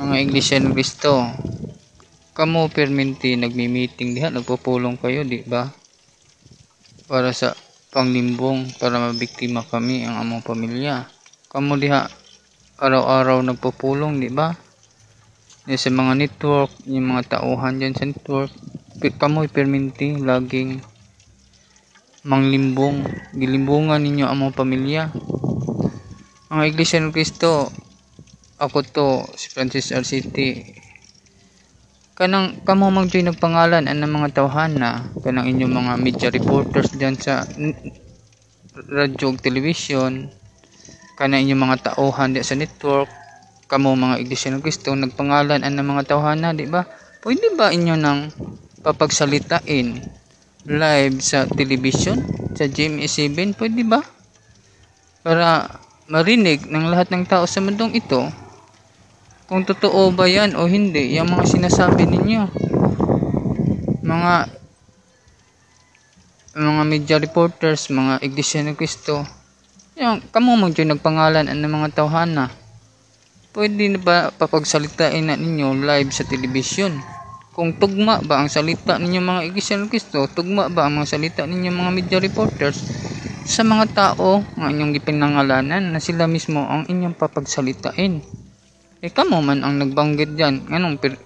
iglesia ng Kristo. Kamo perminti nagmi-meeting diha, nagpupulong kayo, di ba? Para sa panglimbong, para mabiktima kami ang among pamilya. Kamo diha araw-araw nagpupulong, di ba? Di sa mga network, yung mga tauhan dyan sa network, kamoy perminti laging manglimbong, gilimbungan ninyo ang mga pamilya. Ang Iglesia ng Cristo, ako to, si Francis RCT, kanang kamo mag-join nagpangalan ang mga tawhana kanang inyong mga media reporters diyan sa radyo ug television. Kanang inyong mga tauhan di sa network. Kamo mga iglesia ng Kristo nagpangalan ang mga tawhana di ba? Pwede ba inyo nang papagsalitain live sa television sa GMA7 pwede ba? Para marinig ng lahat ng tao sa mundong ito kung totoo ba yan o hindi, yung mga sinasabi ninyo. Mga mga media reporters, mga iglesia ng Kristo, yung kamo mo dyan nagpangalan ang mga tawhana. Pwede na ba papagsalitain na ninyo live sa television? Kung tugma ba ang salita ninyo mga iglesia ng Kristo, tugma ba ang mga salita ninyo mga media reporters sa mga tao nga inyong gipinangalanan na sila mismo ang inyong papagsalitain? Eh, kamo man ang nagbanggit dyan. Anong per...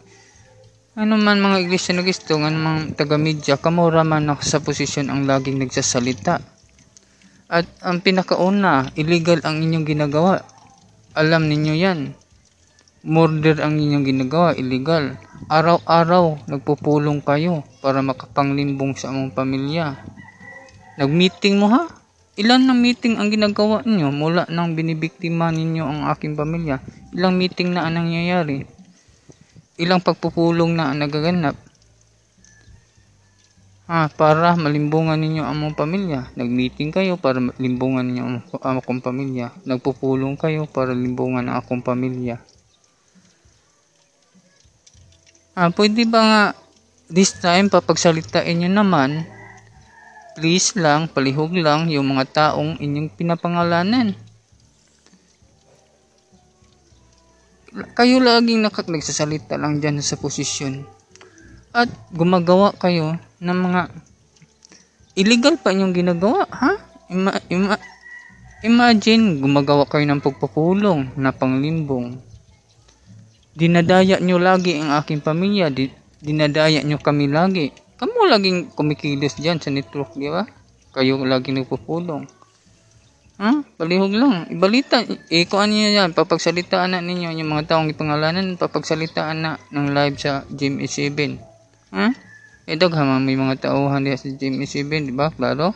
Ano man mga iglesia na gusto, nga mga taga-media, kamo raman na sa posisyon ang laging nagsasalita. At ang pinakauna, illegal ang inyong ginagawa. Alam ninyo yan. Murder ang inyong ginagawa, illegal. Araw-araw, nagpupulong kayo para makapanglimbong sa among pamilya. Nag-meeting mo ha? Ilan na meeting ang ginagawa niyo mula nang binibiktima ninyo ang aking pamilya? Ilang meeting na ang nangyayari? Ilang pagpupulong na ang nagaganap? Ah, para malimbungan ninyo ang mga pamilya. Nag-meeting kayo para limbungan ninyo ang, ang akong pamilya. Nagpupulong kayo para limbungan ang akong pamilya. Ah, pwede ba nga this time papagsalitain nyo naman please lang, palihog lang yung mga taong inyong pinapangalanan. Kayo laging nagsasalita lang dyan sa posisyon. At gumagawa kayo ng mga illegal pa inyong ginagawa, ha? Ima, ima, imagine, gumagawa kayo ng pagpapulong na panglimbong. Dinadaya nyo lagi ang aking pamilya, di, dinadaya nyo kami lagi Kamu laging kumikilos dyan sa network, di ba? Kayo laging nagpupulong. Ha? Palihog lang. Ibalita. Kung ano yan, papagsalitaan na ninyo yung mga taong ipangalanan, papagsalitaan na ng live sa Gym E7. Ha? Eh, daghang may mga tauhan diya sa Gym E7, di ba? Klaro?